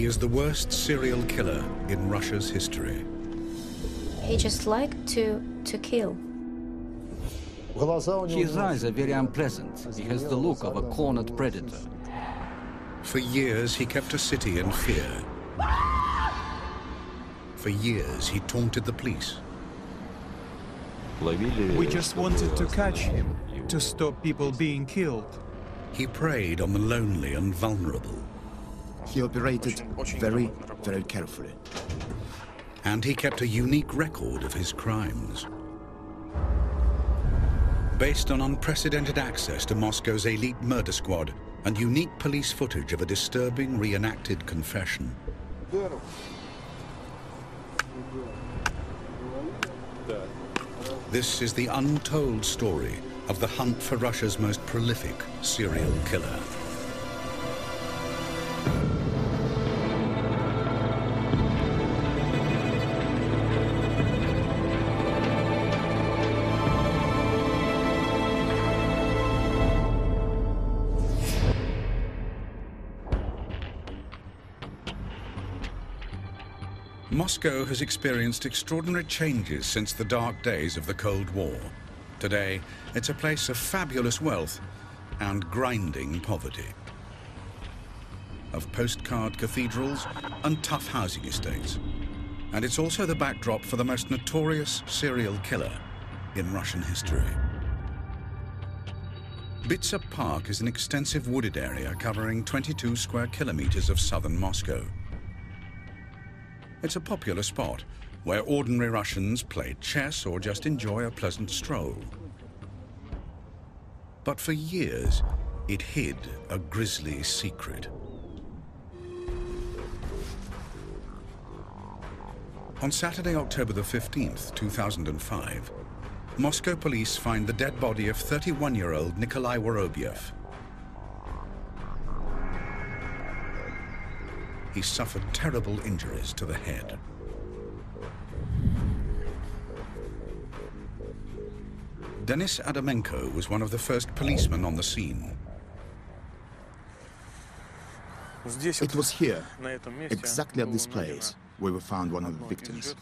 He is the worst serial killer in Russia's history. He just liked to, to kill. His eyes are very unpleasant. He has the look of a cornered predator. For years, he kept a city in fear. For years, he taunted the police. We just wanted to catch him, to stop people being killed. He preyed on the lonely and vulnerable. He operated very, very carefully. And he kept a unique record of his crimes. Based on unprecedented access to Moscow's elite murder squad and unique police footage of a disturbing reenacted confession. This is the untold story of the hunt for Russia's most prolific serial killer. Moscow has experienced extraordinary changes since the dark days of the Cold War. Today, it's a place of fabulous wealth and grinding poverty. Of postcard cathedrals and tough housing estates. And it's also the backdrop for the most notorious serial killer in Russian history. Bitsa Park is an extensive wooded area covering 22 square kilometers of southern Moscow. It's a popular spot where ordinary Russians play chess or just enjoy a pleasant stroll. But for years, it hid a grisly secret. On Saturday, October the 15th, 2005, Moscow police find the dead body of 31-year-old Nikolai Worobyev. He suffered terrible injuries to the head. Denis Adamenko was one of the first policemen on the scene. It was here, exactly at this place, where we found one of the victims.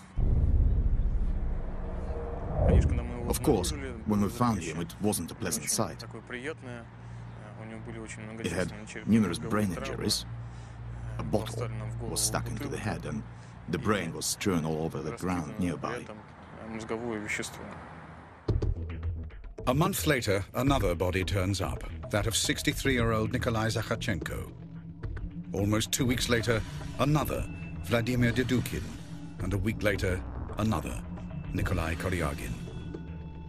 Of course, when we found him, it wasn't a pleasant sight. He had numerous brain injuries. A bottle was stuck into the head and the brain was strewn all over the ground nearby. A month later, another body turns up, that of 63-year-old Nikolai Zakharchenko. Almost two weeks later, another, Vladimir Dedukin, and a week later, another, Nikolai Koryagin.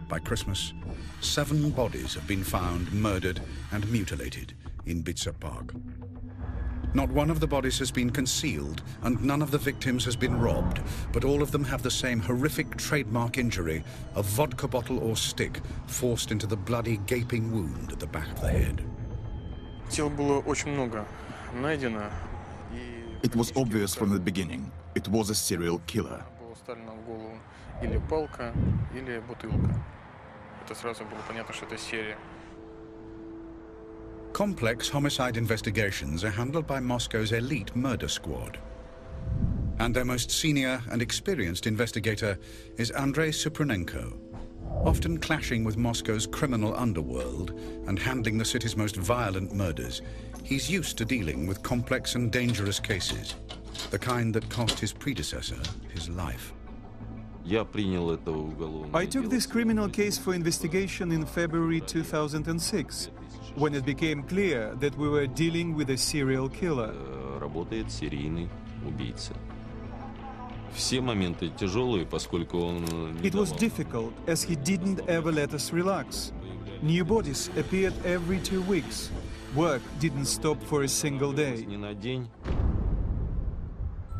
By Christmas, seven bodies have been found murdered and mutilated in Bitsa Park. Not one of the bodies has been concealed, and none of the victims has been robbed, but all of them have the same horrific trademark injury, a vodka bottle or stick forced into the bloody gaping wound at the back of the head. It was obvious from the beginning. It was a serial killer. или палка, или бутылка. Это сразу было понятно, что это серия. Complex homicide investigations are handled by Moscow's elite murder squad. And their most senior and experienced investigator is Andrei Supranenko. Often clashing with Moscow's criminal underworld and handling the city's most violent murders, he's used to dealing with complex and dangerous cases, the kind that cost his predecessor his life. I took this criminal case for investigation in February 2006 when it became clear that we were dealing with a serial killer. Работает серийный убийца. Все моменты тяжелые, поскольку он... It was difficult, as he didn't ever let us relax. New bodies appeared every two weeks. Work didn't stop for a single day.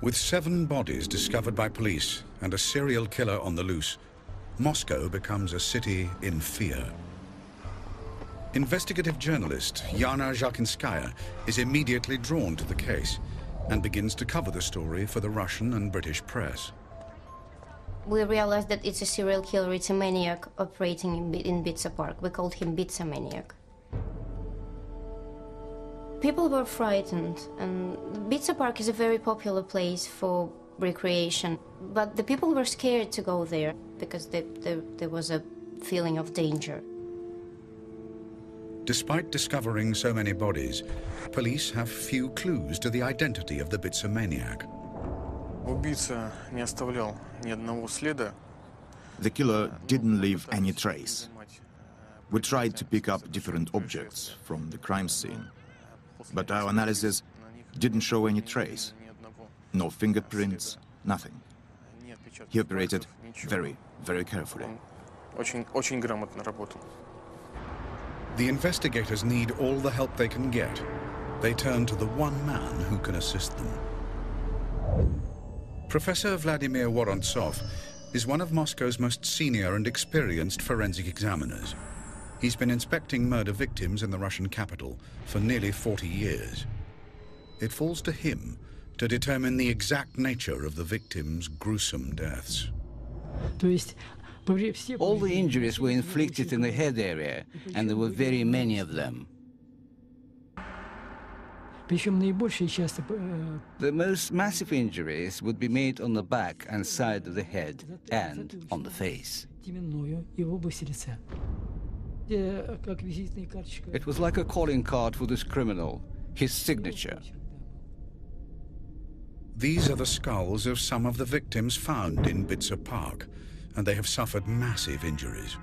With seven bodies discovered by police and a serial killer on the loose, Moscow becomes a city in fear. Investigative journalist Yana Zhakinskaya is immediately drawn to the case and begins to cover the story for the Russian and British press. We realized that it's a serial killer, it's a maniac operating in, in Bitsa Park. We called him Bitsa Maniac. People were frightened, and Bitsa Park is a very popular place for recreation. But the people were scared to go there because there was a feeling of danger. Despite discovering so many bodies, police have few clues to the identity of the Bitsa maniac. Убийца не оставлял ни одного следа. The killer didn't leave any trace. We tried to pick up different objects from the crime scene, but our analysis didn't show any trace. No fingerprints, nothing. He operated very, very carefully. Очень, очень грамотно работал. The investigators need all the help they can get. They turn to the one man who can assist them. Professor Vladimir Vorontsov is one of Moscow's most senior and experienced forensic examiners. He's been inspecting murder victims in the Russian capital for nearly 40 years. It falls to him to determine the exact nature of the victims' gruesome deaths. All the injuries were inflicted in the head area, and there were very many of them. The most massive injuries would be made on the back and side of the head and on the face. It was like a calling card for this criminal, his signature. These are the skulls of some of the victims found in Bitsa Park, and they have suffered massive injuries.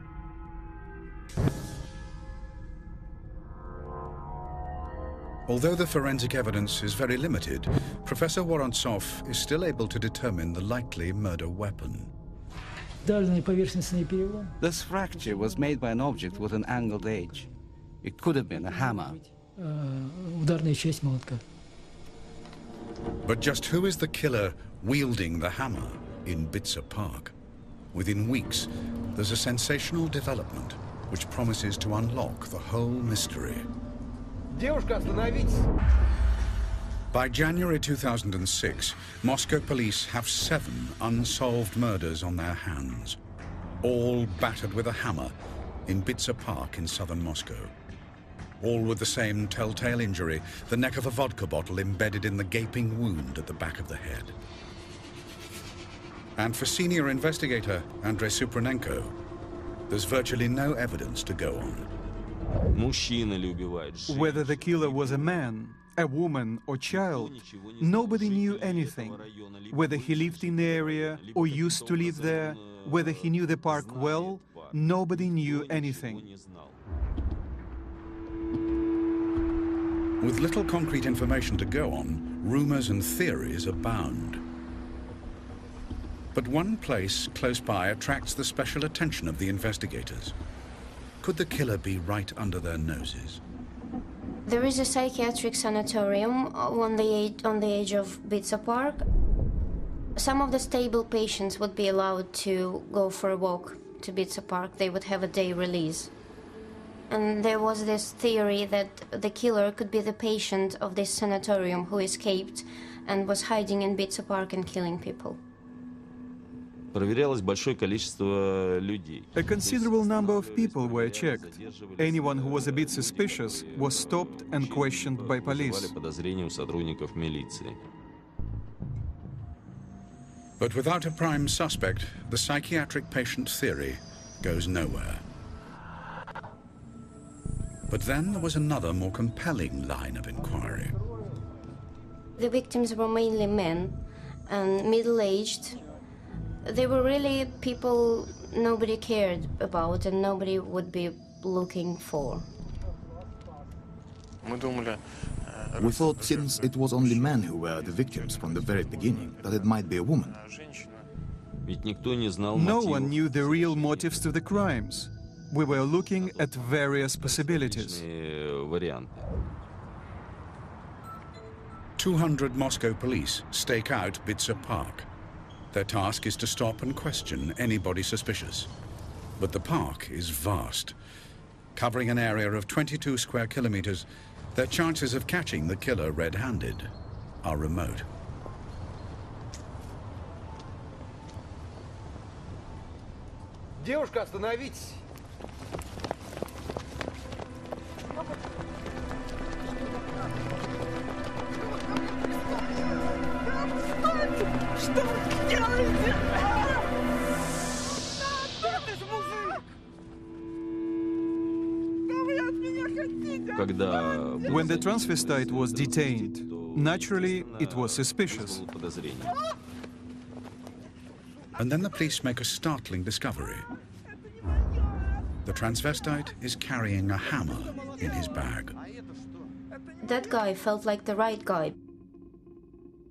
Although the forensic evidence is very limited, Professor Vorontsov is still able to determine the likely murder weapon. This fracture was made by an object with an angled edge. It could have been a hammer. But just who is the killer wielding the hammer in Bitsa Park? Within weeks, there's a sensational development which promises to unlock the whole mystery. By January 2006, Moscow police have seven unsolved murders on their hands, all battered with a hammer in Bitsa Park in southern Moscow. All with the same telltale injury, the neck of a vodka bottle embedded in the gaping wound at the back of the head and for senior investigator Andrei Supranenko, there's virtually no evidence to go on. Whether the killer was a man, a woman or child, nobody knew anything. Whether he lived in the area or used to live there, whether he knew the park well, nobody knew anything. With little concrete information to go on, rumors and theories abound. But one place close by attracts the special attention of the investigators. Could the killer be right under their noses? There is a psychiatric sanatorium on the edge, on the edge of Bitsa Park. Some of the stable patients would be allowed to go for a walk to Bitsa Park. They would have a day release. And there was this theory that the killer could be the patient of this sanatorium who escaped and was hiding in Bitsa Park and killing people. Проверялось большое количество людей. A considerable number of people were checked. Anyone who was a bit suspicious was stopped and questioned by Вызывали police. подозрения у сотрудников милиции. But without a prime suspect, the psychiatric patient theory goes nowhere. But then there was another more compelling line of inquiry. The victims were mainly men and middle aged. they were really people nobody cared about and nobody would be looking for. We thought since it was only men who were the victims from the very beginning, that it might be a woman. No one knew the real motives to the crimes. We were looking at various possibilities. 200 Moscow police stake out Bitsa Park. Their task is to stop and question anybody suspicious. But the park is vast. Covering an area of 22 square kilometers, their chances of catching the killer red-handed are remote. Девушка, остановитесь! Когда When the transvestite was detained, naturally it was suspicious. было подозрение. And then the police make a startling discovery. The transvestite is carrying a hammer in his bag. That guy felt like the right guy.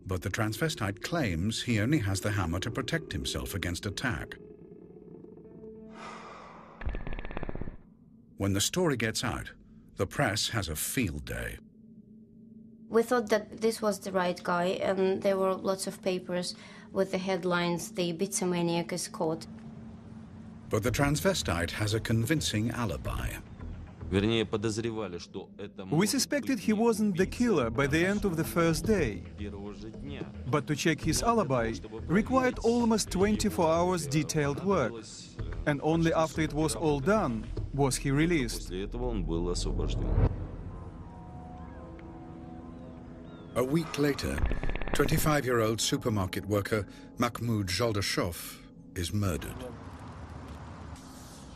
But the transvestite claims he only has the hammer to protect himself against attack. When the story gets out, the press has a field day. We thought that this was the right guy, and there were lots of papers with the headlines The Ibiza is caught. But the transvestite has a convincing alibi. We suspected he wasn't the killer by the end of the first day. But to check his alibi required almost 24 hours detailed work. And only after it was all done was he released. A week later, 25-year-old supermarket worker Mahmoud Joldashov is murdered.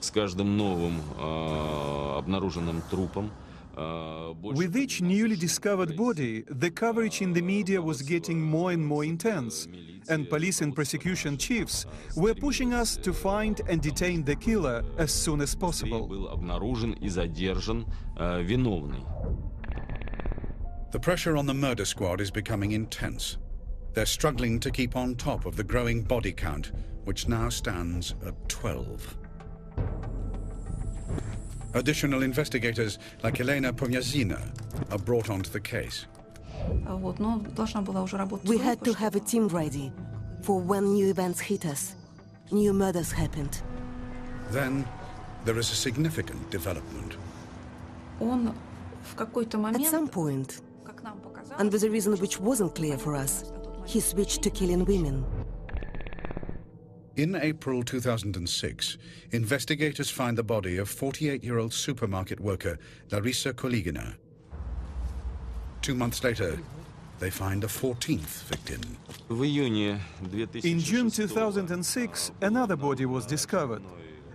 С каждым новым э, обнаруженным трупом э, больше With each newly discovered body, the coverage in the media was getting more and more intense, and police and prosecution chiefs were pushing us to find and detain the killer as soon as possible. был обнаружен и задержан э, виновный. The pressure on the murder squad is becoming intense. They're struggling to keep on top of the growing body count, which now stands at 12. Additional investigators, like Elena Pomyazina, are brought onto the case. We had to have a team ready for when new events hit us, new murders happened. Then there is a significant development. At some point, and with a reason which wasn't clear for us, he switched to killing women. In April 2006, investigators find the body of 48-year-old supermarket worker Larissa Koligina. Two months later, they find a 14th victim. In June 2006, another body was discovered.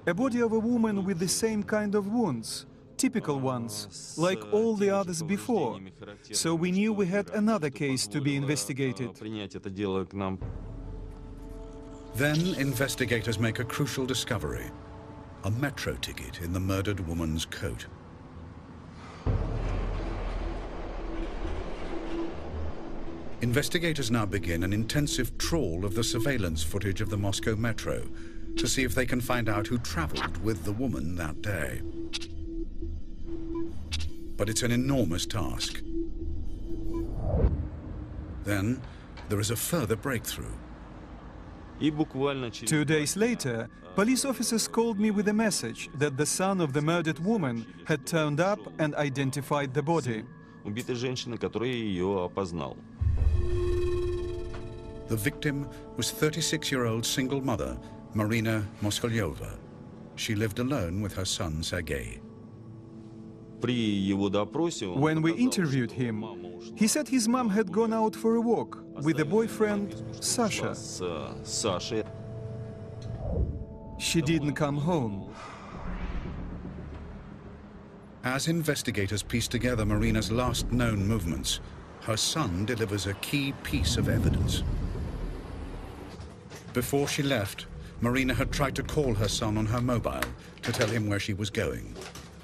A body of a woman with the same kind of wounds, typical ones, like all the others before. So we knew we had another case to be investigated. Then investigators make a crucial discovery a metro ticket in the murdered woman's coat. Investigators now begin an intensive trawl of the surveillance footage of the Moscow metro to see if they can find out who traveled with the woman that day. But it's an enormous task. Then there is a further breakthrough. Two days later, police officers called me with a message that the son of the murdered woman had turned up and identified the body. The victim was 36-year-old single mother Marina Moskalyova. She lived alone with her son Sergei. When we interviewed him, he said his mom had gone out for a walk with a boyfriend, Sasha. She didn't come home. As investigators piece together Marina's last known movements, her son delivers a key piece of evidence. Before she left, Marina had tried to call her son on her mobile to tell him where she was going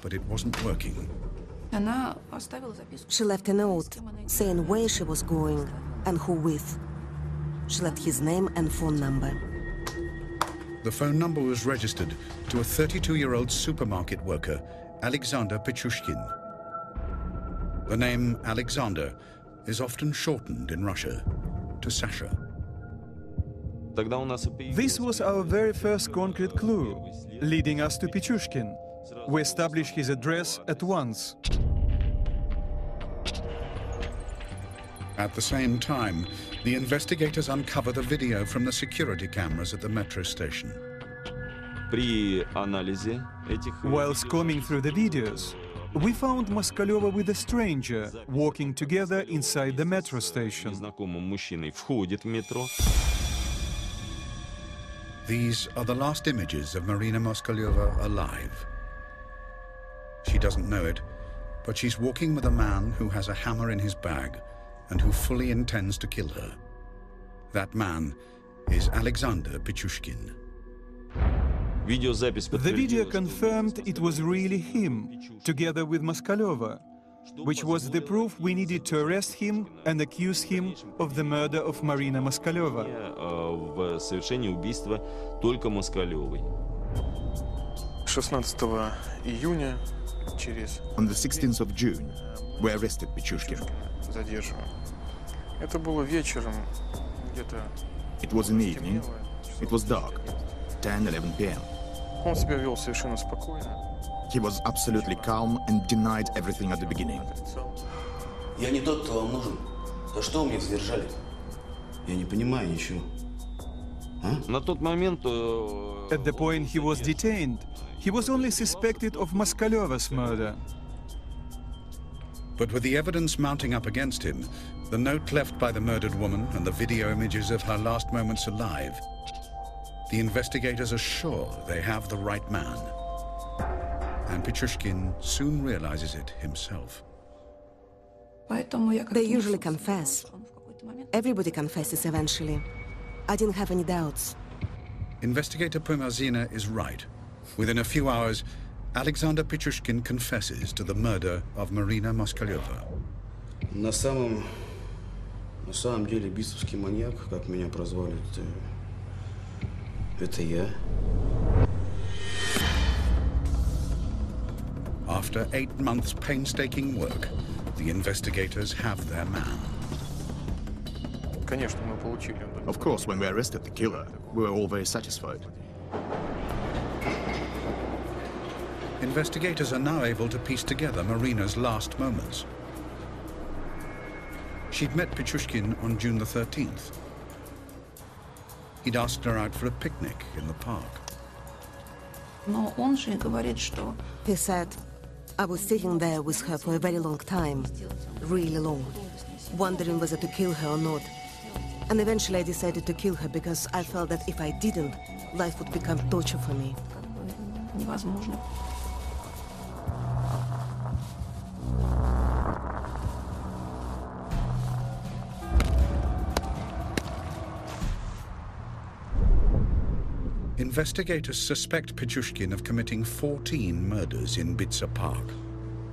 but it wasn't working. She left a note saying where she was going and who with. She left his name and phone number. The phone number was registered to a 32-year-old supermarket worker, Alexander Pichushkin. The name Alexander is often shortened in Russia to Sasha. This was our very first concrete clue, leading us to Pichushkin. We establish his address at once. At the same time, the investigators uncover the video from the security cameras at the metro station. While combing through the videos, we found Moskalova with a stranger, walking together inside the metro station. These are the last images of Marina Moskalova alive. She doesn't know it, but she's walking with a man who has a hammer in his bag and who fully intends to kill her. That man is Alexander Pichushkin. The video confirmed it was really him, together with Moskalyova, which was the proof we needed to arrest him and accuse him of the murder of Marina Moskalyova. э, в совершении убийства только Москалевой. 16 июня через On the 16th of June, we arrested Pichushkin. задерживаем. Это было вечером, где-то It was in the evening. It was dark, 10, 11 p.m. Он себя вел совершенно спокойно. He was absolutely calm and denied everything at the beginning. Я не тот, кто вам нужен. За что вы меня задержали? Я не понимаю ничего. На тот момент э, At the point he was detained, He was only suspected of Maskalova's murder. But with the evidence mounting up against him, the note left by the murdered woman and the video images of her last moments alive, the investigators are sure they have the right man. And Pichushkin soon realizes it himself. They usually confess. Everybody confesses eventually. I didn't have any doubts. Investigator Pomazina is right. Within a few hours, Alexander Pichushkin confesses to the murder of Marina Moskalyova. На самом... На самом деле бисовский маньяк, как меня прозвали, это... Это я. After eight months' painstaking work, the investigators have their man. Конечно, мы получили. Of course, when we arrested the killer, we were all very satisfied. Investigators are now able to piece together Marina's last moments. She'd met Pichushkin on June the 13th. He'd asked her out for a picnic in the park. Но он же говорит, что He said, I was sitting there with her for a very long time, really long, wondering whether to kill her or not. And eventually I decided to kill her because I felt that if I didn't, life would become torture for me. как бы невозможно. Investigators suspect Pichushkin of committing 14 murders in Bitsa Park.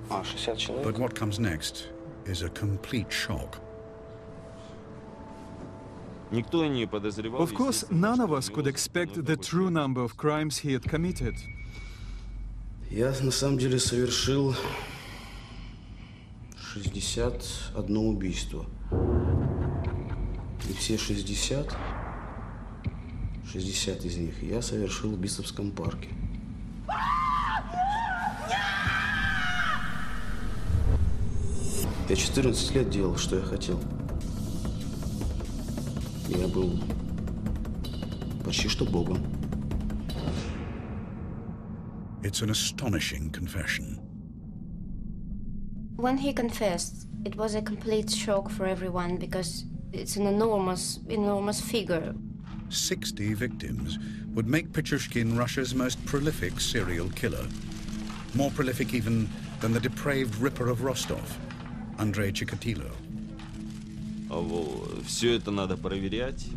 А, 60 человек? But what comes next is a complete shock. никто не подозревал... Of course, естественно, none of что us у could него expect такой the true number of crimes he had committed. Я на самом деле совершил 61 убийство. И все 60, 60 из них я совершил в Бисовском парке. Я 14 лет делал, что я хотел. Я был почти что богом. It's an astonishing confession. When he confessed, it was a complete shock for everyone because it's an enormous, enormous figure. 60 victims would make Pichushkin Russia's most prolific serial killer. More prolific even than the depraved ripper of Rostov, Andrei Chikatilo.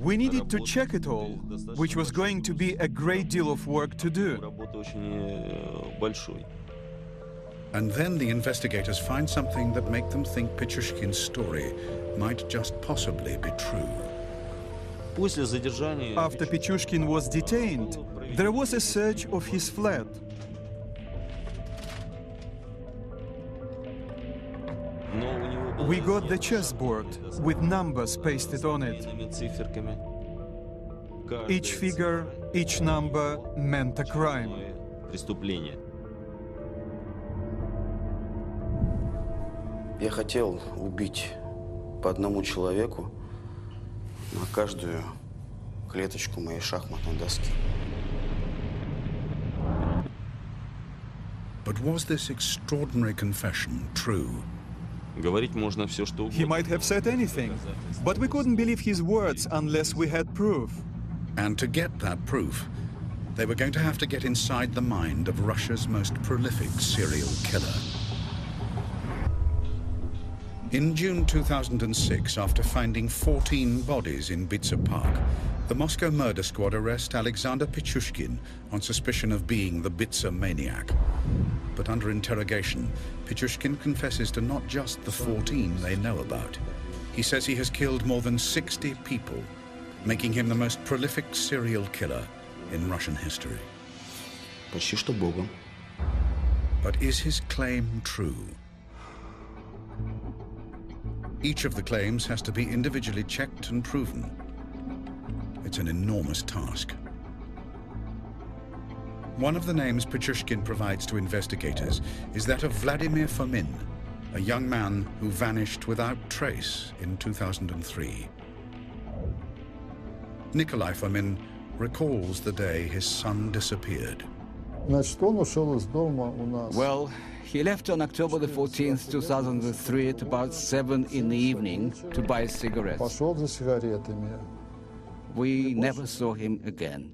We needed to check it all, which was going to be a great deal of work to do. And then the investigators find something that make them think Pichushkin's story might just possibly be true. After Pichushkin was detained, there was a search of his flat. We got the chessboard with numbers pasted on it. Each figure, each number meant a crime. Я хотел убить по одному человеку на каждую клеточку моей шахматной доски. But was this extraordinary confession true? Говорить можно все, что угодно. He might have said anything, but we couldn't believe his words unless we had proof. And to get that proof, they were going to have to get inside the mind of Russia's most prolific serial killer. In June 2006, after finding 14 bodies in Bitsa Park, the Moscow murder squad arrest Alexander Pichushkin on suspicion of being the Bitsa maniac. But under interrogation, Pichushkin confesses to not just the 14 they know about. He says he has killed more than 60 people, making him the most prolific serial killer in Russian history. But is his claim true? Each of the claims has to be individually checked and proven. It's an enormous task. One of the names Pichushkin provides to investigators is that of Vladimir Fomin, a young man who vanished without trace in 2003. Nikolai Fomin recalls the day his son disappeared. Well, he left on October the 14th, 2003 at about 7 in the evening to buy cigarettes. We never saw him again.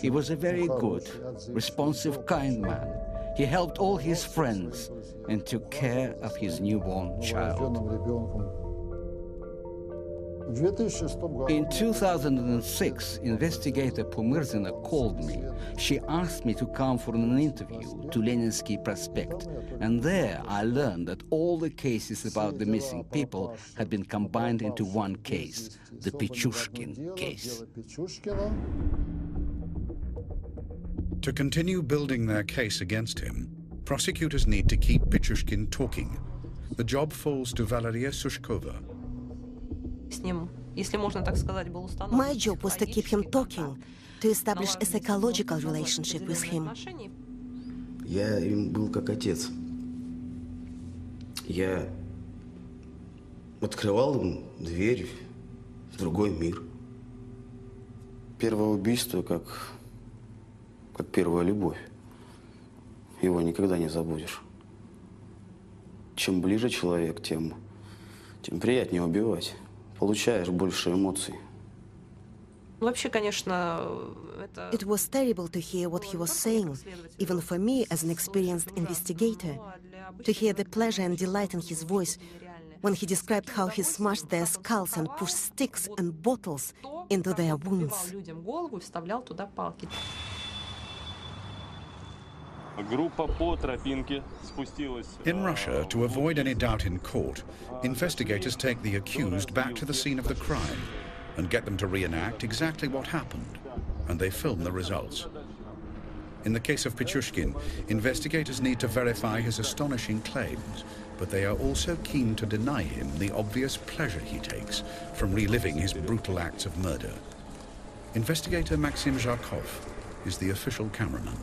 He was a very good, responsive, kind man. He helped all his friends and took care of his newborn child. In 2006, investigator Pomyazina called me. She asked me to come for an interview to Leninsky Prospect. And there I learned that all the cases about the missing people had been combined into one case, the Pichushkin case. To continue building their case against him, prosecutors need to keep Pichushkin talking. The job falls to Valeria Sushkova. My job was to keep him talking, to establish a psychological relationship with him. Я им был как отец. Я открывал им дверь в другой мир. Первое убийство как, как первая любовь. Его никогда не забудешь. Чем ближе человек, тем, тем приятнее убивать. Получаешь больше эмоций. Вообще, конечно, это... It was terrible to hear what he was saying, even for me as an experienced investigator, to hear the pleasure and delight in his voice when he described how he smashed their skulls and pushed sticks and bottles into their wounds. In Russia, to avoid any doubt in court, investigators take the accused back to the scene of the crime and get them to reenact exactly what happened, and they film the results. In the case of Pichushkin, investigators need to verify his astonishing claims, but they are also keen to deny him the obvious pleasure he takes from reliving his brutal acts of murder. Investigator Maxim Zharkov is the official cameraman.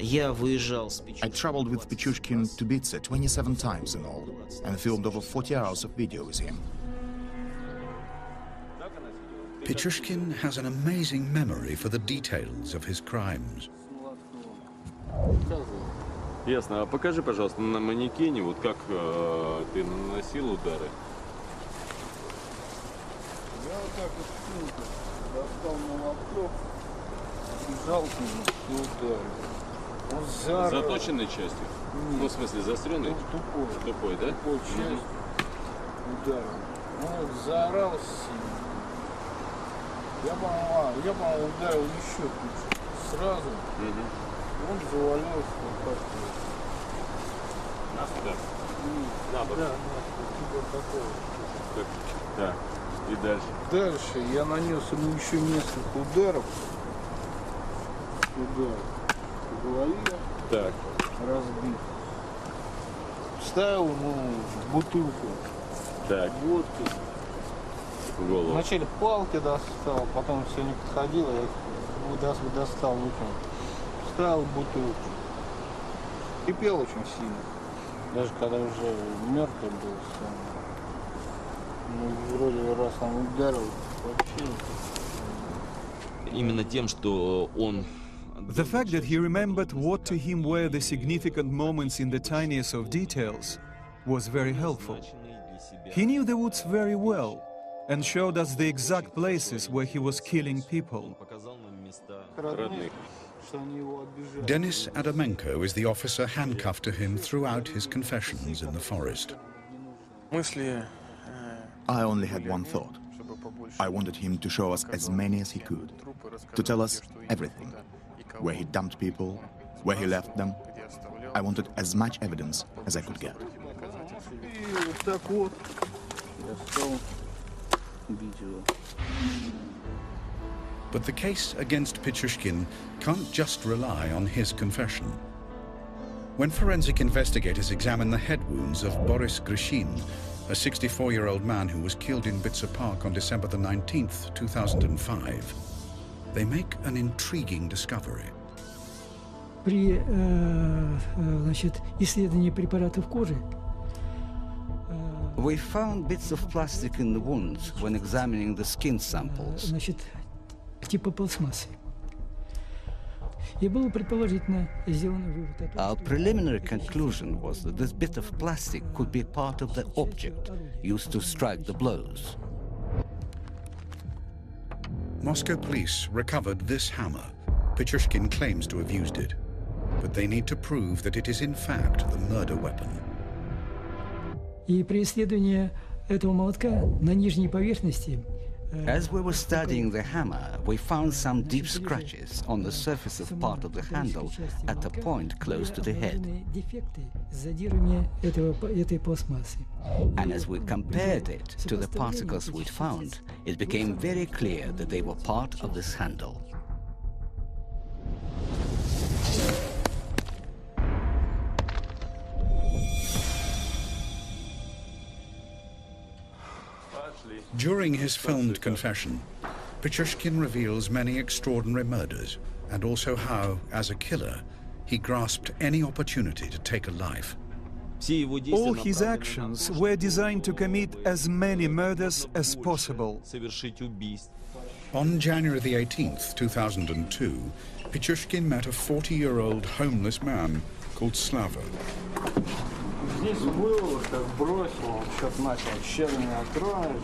I traveled with Pichushkin to Bitsa 27 times in all, and filmed over 40 hours of video with him. Pichushkin has an amazing memory for the details of his crimes. Ясно. А покажи, пожалуйста, на манекене, вот как э, ты наносил удары. Я вот так вот достал молоток, прижал к нему и ударил. Он заорал. Заточенной частью? Ну, в смысле, заостренной? тупой. Тупой, да? Тупой часть ударил. Он вот заорал сильно. Я, по-моему, я, по-моему, ударил еще тут сразу. Мгм. Он завалился вот так вот. На сюда. И- На бок. Да, на, типа такого. Так. Так. И дальше. Дальше я нанес ему еще несколько ударов. Удар по голове Так. разбит. Вставил ему в бутылку Так. водки. В голову. Вначале палки достал, потом все не подходило, я их дос- достал, выкинул. Вставил бутылку. Кипел очень сильно. Даже когда уже мертвый был сам. Ну, вроде раз он ударил, вообще Именно тем, что он The fact that he remembered what to him were the significant moments in the tiniest of details was very helpful. He knew the woods very well, and showed us the exact places where he was killing people. Denis Adamenko is the officer handcuffed to him throughout his confessions in the forest. Uh, I only had one thought. I wanted him to show us as many as he could, to tell us everything. Where he dumped people, where he left them. I wanted as much evidence as I could get. But the case against Pichushkin can't just rely on his confession. When forensic investigators examine the head wounds of Boris Grishin, a 64-year-old man who was killed in Bitsa Park on December the 19th, 2005, they make an intriguing discovery. При значит, исследовании препаратов кожи We found bits of plastic in the wounds when examining the skin samples. значит, типа пластмассы. И было предположительно сделано вывод о том, Our preliminary conclusion was that this bit of plastic could be part of the object used to strike the blows. Moscow police recovered this hammer. Pichushkin claims to have used it, but they need to prove that it is in fact the murder weapon. И при исследовании этого молотка на нижней поверхности as we were studying the hammer, we found some deep scratches on the surface of part of the handle at a point close to the head. And as we compared it to the particles we found, it became very clear that they were part of this handle. During his filmed confession, Pichushkin reveals many extraordinary murders and also how, as a killer, he grasped any opportunity to take a life. All his actions were designed to commit as many murders as possible. On January the 18th, 2002, Pichushkin met a 40-year-old homeless man called Slava. Здесь было, как бросил, что-то начал щелкать откроешь,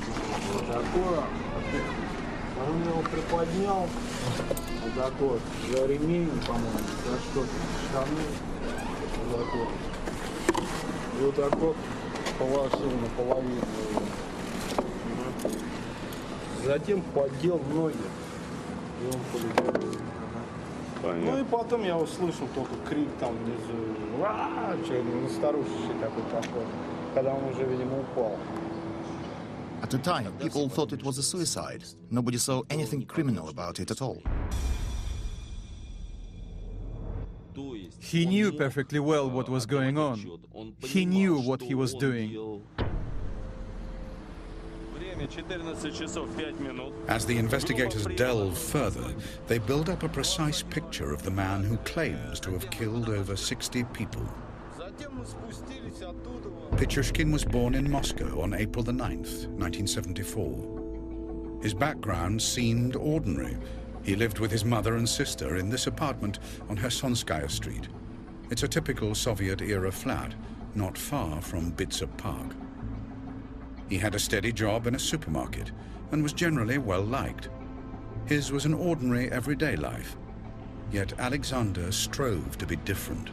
вот такое. Он его приподнял, вот такой, за ремень, по-моему, за что-то, штаны, вот такой. И вот так вот положил наполовину его. Затем поддел ноги, и он полетел. Ну и потом я услышал только крик там внизу. «Ва!» Что, на старушечий такой похож. Когда он уже, видимо, упал. At the time, people thought it was a suicide. Nobody saw anything criminal about it at all. He knew perfectly well what was going on. He knew what he was doing. As the investigators delve further, they build up a precise picture of the man who claims to have killed over 60 people. Pichushkin was born in Moscow on April the 9th, 1974. His background seemed ordinary. He lived with his mother and sister in this apartment on Khersonskaya Street. It's a typical Soviet-era flat, not far from Bitsa Park. He had a steady job in a supermarket and was generally well liked. His was an ordinary everyday life, yet Alexander strove to be different.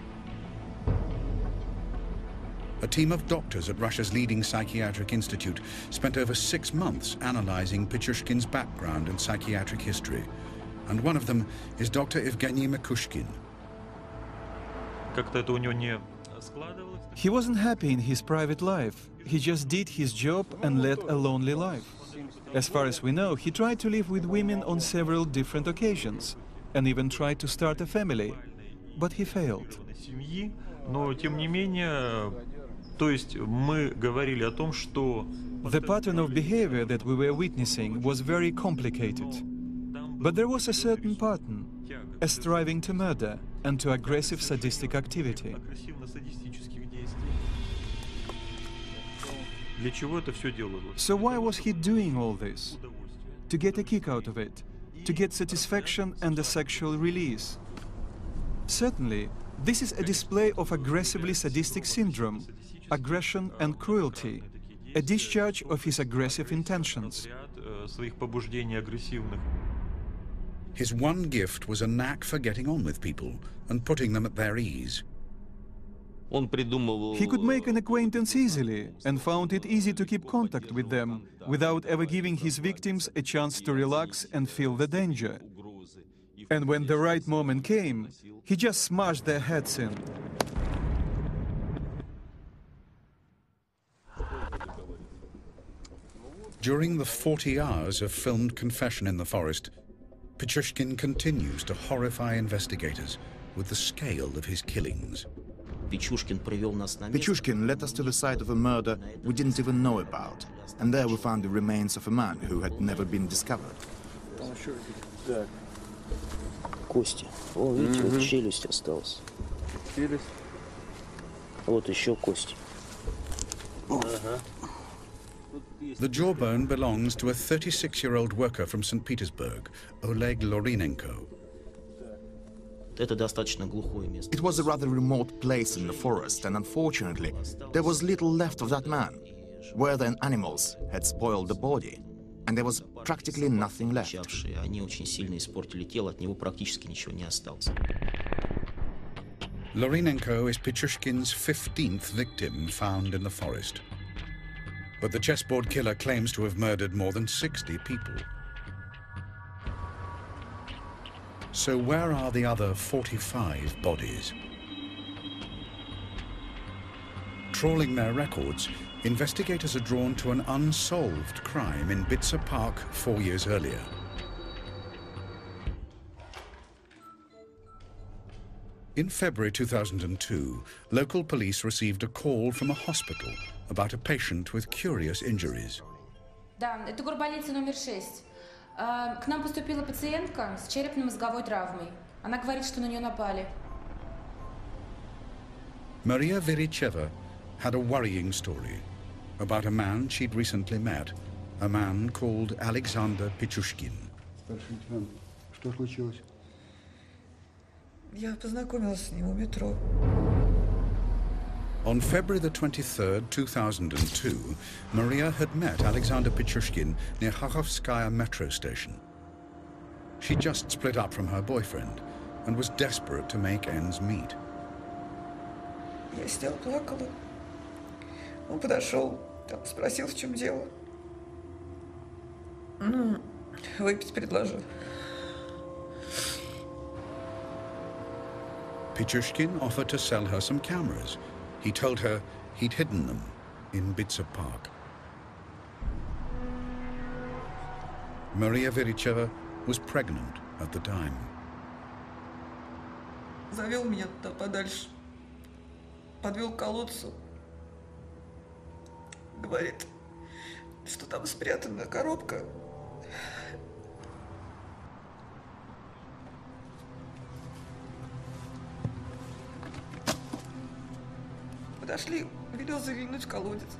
A team of doctors at Russia's leading psychiatric institute spent over six months analyzing Pichushkin's background and psychiatric history, and one of them is Dr. Evgeny Mikushkin. He wasn't happy in his private life. He just did his job and led a lonely life. As far as we know, he tried to live with women on several different occasions and even tried to start a family, but he failed. The pattern of behavior that we were witnessing was very complicated. But there was a certain pattern, a striving to murder and to aggressive sadistic activity. So why was he doing all this? To get a kick out of it, to get satisfaction and a sexual release. Certainly, this is a display of aggressively sadistic syndrome, aggression and cruelty. a discharge of his aggressive intentions. His one gift was a knack for getting on with people and putting them at their ease. He could make an acquaintance easily and found it easy to keep contact with them without ever giving his victims a chance to relax and feel the danger. And when the right moment came, he just smashed their heads in. During the 40 hours of filmed confession in the forest, Pichushkin continues to horrify investigators with the scale of his killings. Pichushkin led us to the site of a murder we didn't even know about, and there we found the remains of a man who had never been discovered. Кости. О, видите, вот челюсть осталась. Челюсть. Вот еще кости. Ага. The jawbone belongs to a 36-year-old worker from St. Petersburg, Oleg Lorinenko. it was a rather remote place in the forest, and unfortunately, there was little left of that man. Where then animals had spoiled the body, and there was practically nothing left. Lorinenko is Pichushkin's 15th victim found in the forest. But the chessboard killer claims to have murdered more than 60 people. So where are the other 45 bodies? Trawling their records, investigators are drawn to an unsolved crime in Bitsa Park four years earlier. In February 2002, local police received a call from a hospital about a patient with curious injuries. Да, это номер К нам поступила пациентка с черепно-мозговой травмой. Она говорит, что на нее напали. Maria Viricheva had a worrying story about a man she'd recently met, a man called Alexander Pichushkin. Старший лейтенант, что случилось? Я познакомилась с ним у метро. On February the 23rd, 2002, Maria had met Alexander Pichushkin near Kakhovskaya metro station. She just split up from her boyfriend and was desperate to make ends meet. Я сидела, плакала. Он подошел, там спросил, в чем дело. Ну, выпить предложил. Pichushkin offered to sell her some cameras – he told her he'd hidden them in Bitsa Park. Maria Viricheva was pregnant at the time. Завел меня туда подальше. Подвел к колодцу. Говорит, что там спрятана коробка. Подошли, велел заглянуть в колодец.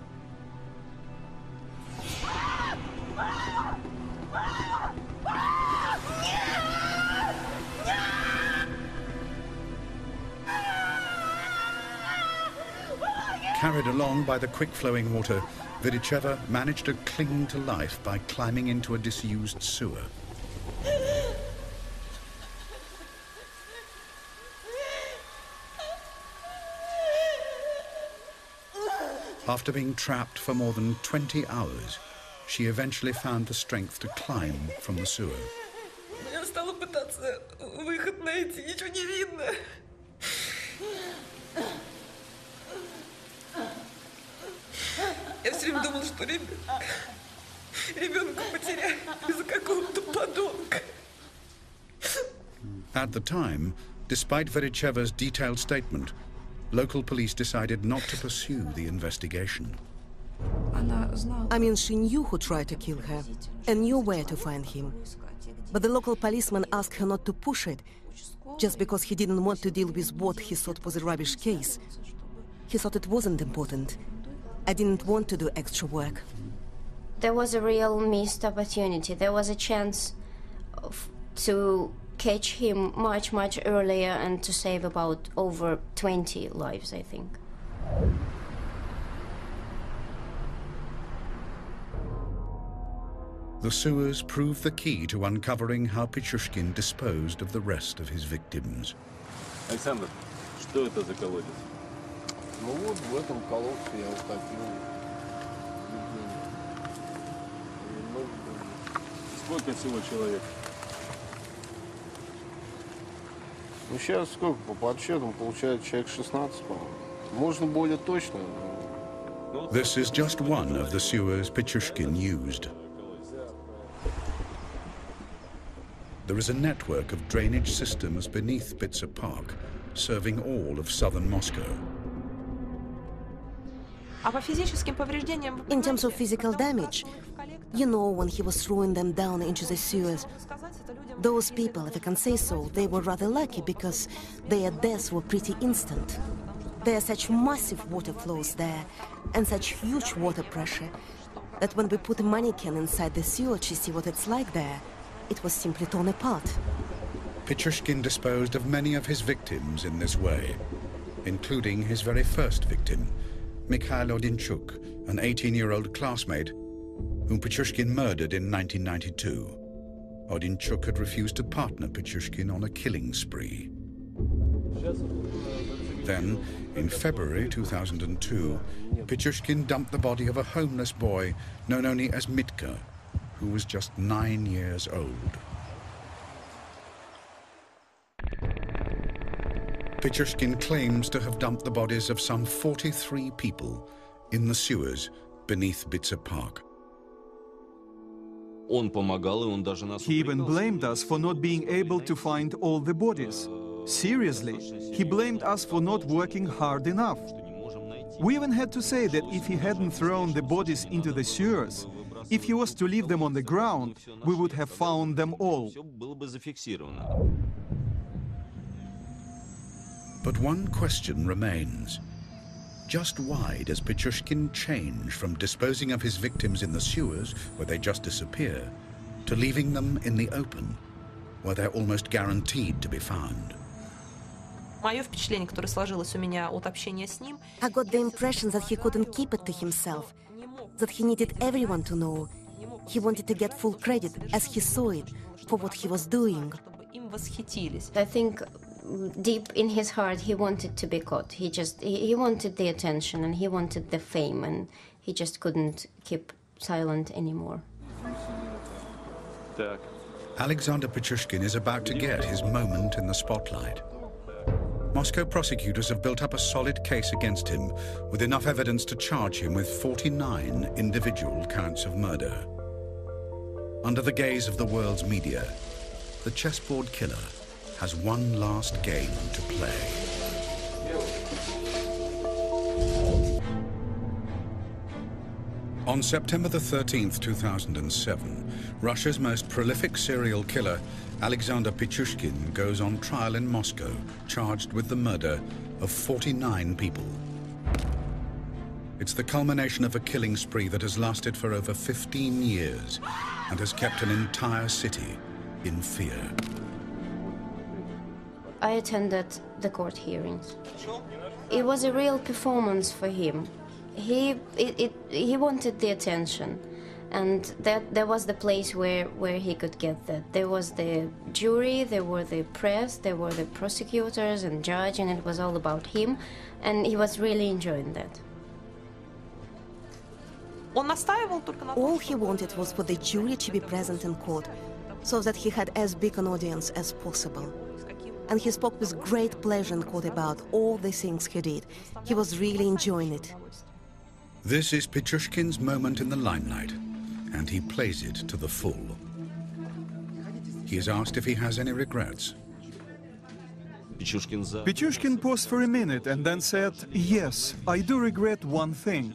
Carried along by the quick-flowing water, Viricheva managed to cling to life by climbing into a disused sewer. After being trapped for more than 20 hours, she eventually found the strength to climb from the sewer. Я все время думала, что ребенка из-за какого-то подонка. At the time, despite Viricheva's detailed statement, local police decided not to pursue the investigation. I mean, she knew who tried to kill her and knew where to find him. But the local policeman asked her not to push it, just because he didn't want to deal with what he thought was a rubbish case. He thought it wasn't important. I didn't want to do extra work. There was a real missed opportunity. There was a chance of, to catch him much, much earlier and to save about over 20 lives, I think. The sewers prove the key to uncovering how Pichushkin disposed of the rest of his victims. Александр, что это за колодец? Ну вот в этом колодце я утопил. Сколько всего человек? Ну сейчас сколько по подсчетам получается человек 16, по-моему. Можно более точно. This is just one of the sewers Pichushkin used. There is a network of drainage systems beneath Bitsa Park, serving all of southern Moscow. In terms of physical damage, you know when he was throwing them down into the sewers, those people, if I can say so, they were rather lucky because their deaths were pretty instant. There are such massive water flows there and such huge water pressure that when we put a mannequin inside the sewer to see what it's like there, it was simply torn apart. Pichushkin disposed of many of his victims in this way, including his very first victim, Mikhail Odinchuk, an 18-year-old classmate whom Pichushkin murdered in 1992. Odinchuk had refused to partner Pichushkin on a killing spree. Then, in February 2002, Pichushkin dumped the body of a homeless boy known only as Mitka, who was just nine years old. Pichushkin claims to have dumped the bodies of some 43 people in the sewers beneath Bitsa Park. He even blamed us for not being able to find all the bodies. Seriously, he blamed us for not working hard enough. We even had to say that if he hadn't thrown the bodies into the sewers, if he was to leave them on the ground, we would have found them all. But one question remains. Just why does Pichushkin change from disposing of his victims in the sewers, where they just disappear, to leaving them in the open, where they're almost guaranteed to be found? I got the impression that he couldn't keep it to himself, that he needed everyone to know. He wanted to get full credit, as he saw it, for what he was doing. I think deep in his heart he wanted to be caught. He just he, he wanted the attention and he wanted the fame and he just couldn't keep silent anymore. Alexander Pichushkin is about to get his moment in the spotlight. Moscow prosecutors have built up a solid case against him with enough evidence to charge him with 49 individual counts of murder. Under the gaze of the world's media, the chessboard killer has one last game to play. On September the 13th, 2007, Russia's most prolific serial killer, Alexander Pichushkin, goes on trial in Moscow, charged with the murder of 49 people. It's the culmination of a killing spree that has lasted for over 15 years and has kept an entire city in fear. I attended the court hearings. It was a real performance for him. He, it, it, he wanted the attention. And that that was the place where, where he could get that. There was the jury, there were the press, there were the prosecutors and judge, and it was all about him. And he was really enjoying that. All he wanted was for the jury to be present in court, so that he had as big an audience as possible. And he spoke with great pleasure and court about all the things he did. He was really enjoying it. This is Pichushkin's moment in the limelight, and he plays it to the full. He is asked if he has any regrets. Pichushkin uh, paused for a minute and then said, Yes, I do regret one thing.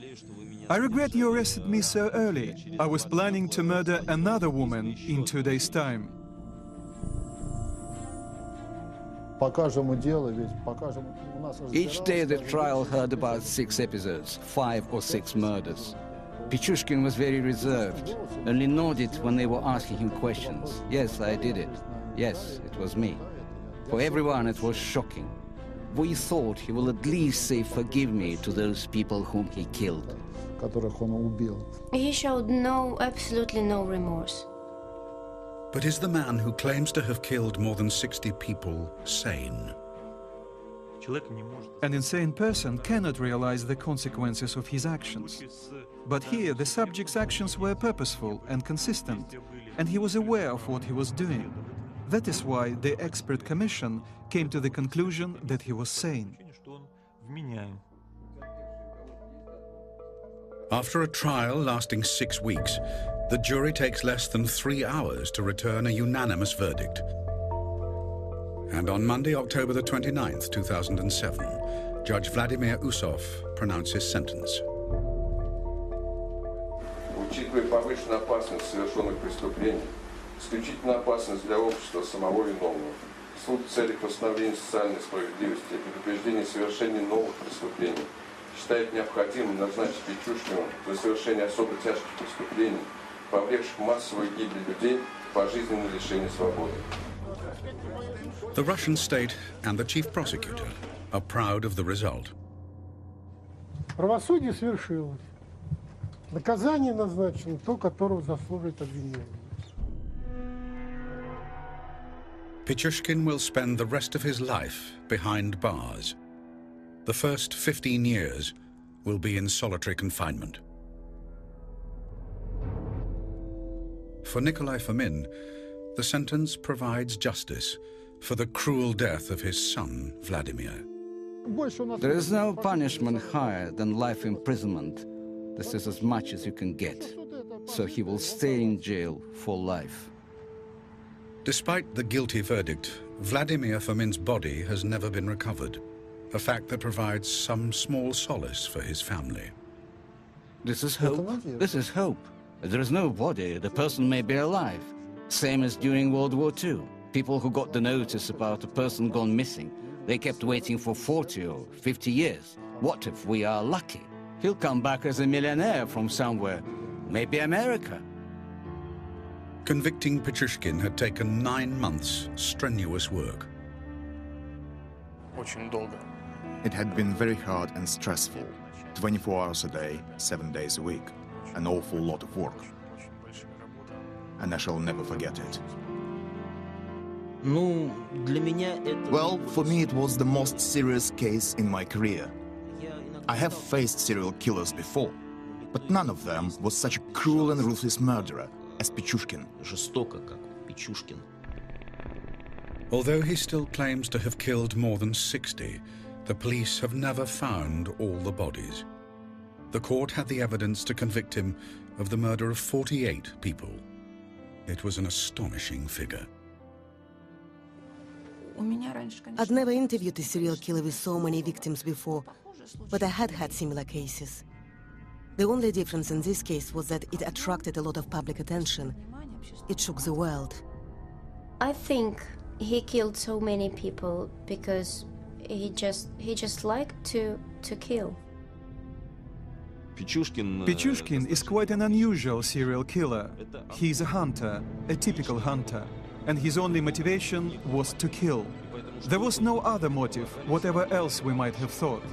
I regret you arrested me so early. I was planning to murder another woman in two days' time. Each day the trial heard about six episodes, five or six murders. Pichushkin was very reserved, only nodded when they were asking him questions. Yes, I did it. Yes, it was me. For everyone, it was shocking. We thought he will at least say forgive me to those people whom he killed. He showed no, absolutely no remorse. But is the man who claims to have killed more than 60 people sane? An insane person cannot realize the consequences of his actions. But here, the subject's actions were purposeful and consistent, and he was aware of what he was doing. That is why the expert commission came to the conclusion that he was sane. After a trial lasting six weeks, the jury takes less than three hours to return a unanimous verdict. And on Monday, October the 29th, 2007, Judge Vladimir Usov pronounces sentence. Учитывая повышенную опасность совершенных преступлений, исключительно опасность для общества самого виновного, суд в целях восстановления социальной справедливости и предупреждения совершения новых преступлений считает необходимым назначить Пичушкину за совершение особо тяжких преступлений повлекших массовую гибель людей, пожизненное лишение свободы. The Russian state and the chief prosecutor are proud of the result. Правосудие свершилось. Наказание назначено то, которого заслуживает обвинение. Pichushkin will spend the rest of his life behind bars. The first 15 years will be in solitary confinement. For Nikolai Fomin, the sentence provides justice for the cruel death of his son, Vladimir. There is no punishment higher than life imprisonment. This is as much as you can get. So he will stay in jail for life. Despite the guilty verdict, Vladimir Fomin's body has never been recovered, a fact that provides some small solace for his family. This is hope. This is hope. There is no body, the person may be alive. Same as during World War II. People who got the notice about a person gone missing, they kept waiting for 40 or 50 years. What if we are lucky? He'll come back as a millionaire from somewhere, maybe America. Convicting Pichushkin had taken nine months strenuous work. It had been very hard and stressful, 24 hours a day, seven days a week. An awful lot of work. And I shall never forget it. Well, for me it was the most serious case in my career. I have faced serial killers before, but none of them was such a cruel and ruthless murderer as Pichushkin. Although he still claims to have killed more than 60, the police have never found all the bodies. The court had the evidence to convict him of the murder of 48 people. It was an astonishing figure. I'd never interviewed a serial killer with so many victims before, but I had had similar cases. The only difference in this case was that it attracted a lot of public attention. It shook the world. I think he killed so many people because he just he just liked to to kill. Pichushkin is quite an unusual serial killer. He's a hunter, a typical hunter, and his only motivation was to kill. There was no other motive, whatever else we might have thought.